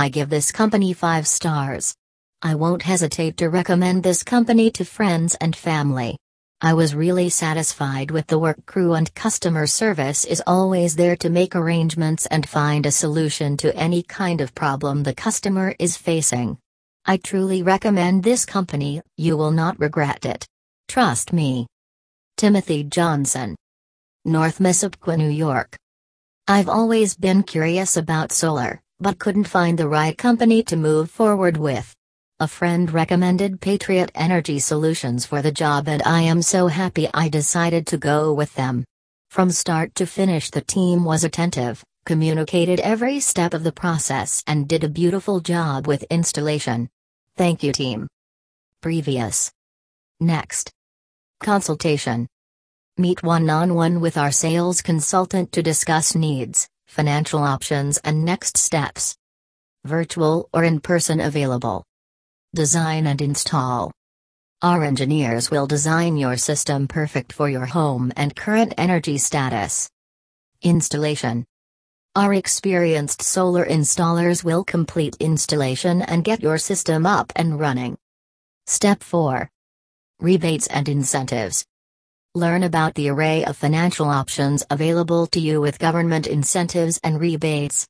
I give this company 5 stars. I won't hesitate to recommend this company to friends and family. I was really satisfied with the work crew and customer service is always there to make arrangements and find a solution to any kind of problem the customer is facing. I truly recommend this company, you will not regret it. Trust me. Timothy Johnson. North Massapequa, New York. I've always been curious about solar, but couldn't find the right company to move forward with. A friend recommended Patriot Energy Solutions for the job, and I am so happy I decided to go with them. From start to finish, the team was attentive, communicated every step of the process, and did a beautiful job with installation. Thank you, team. Previous. Next. Consultation. Meet one on one with our sales consultant to discuss needs, financial options, and next steps. Virtual or in person available. Design and install. Our engineers will design your system perfect for your home and current energy status. Installation. Our experienced solar installers will complete installation and get your system up and running. Step 4. Rebates and incentives. Learn about the array of financial options available to you with government incentives and rebates.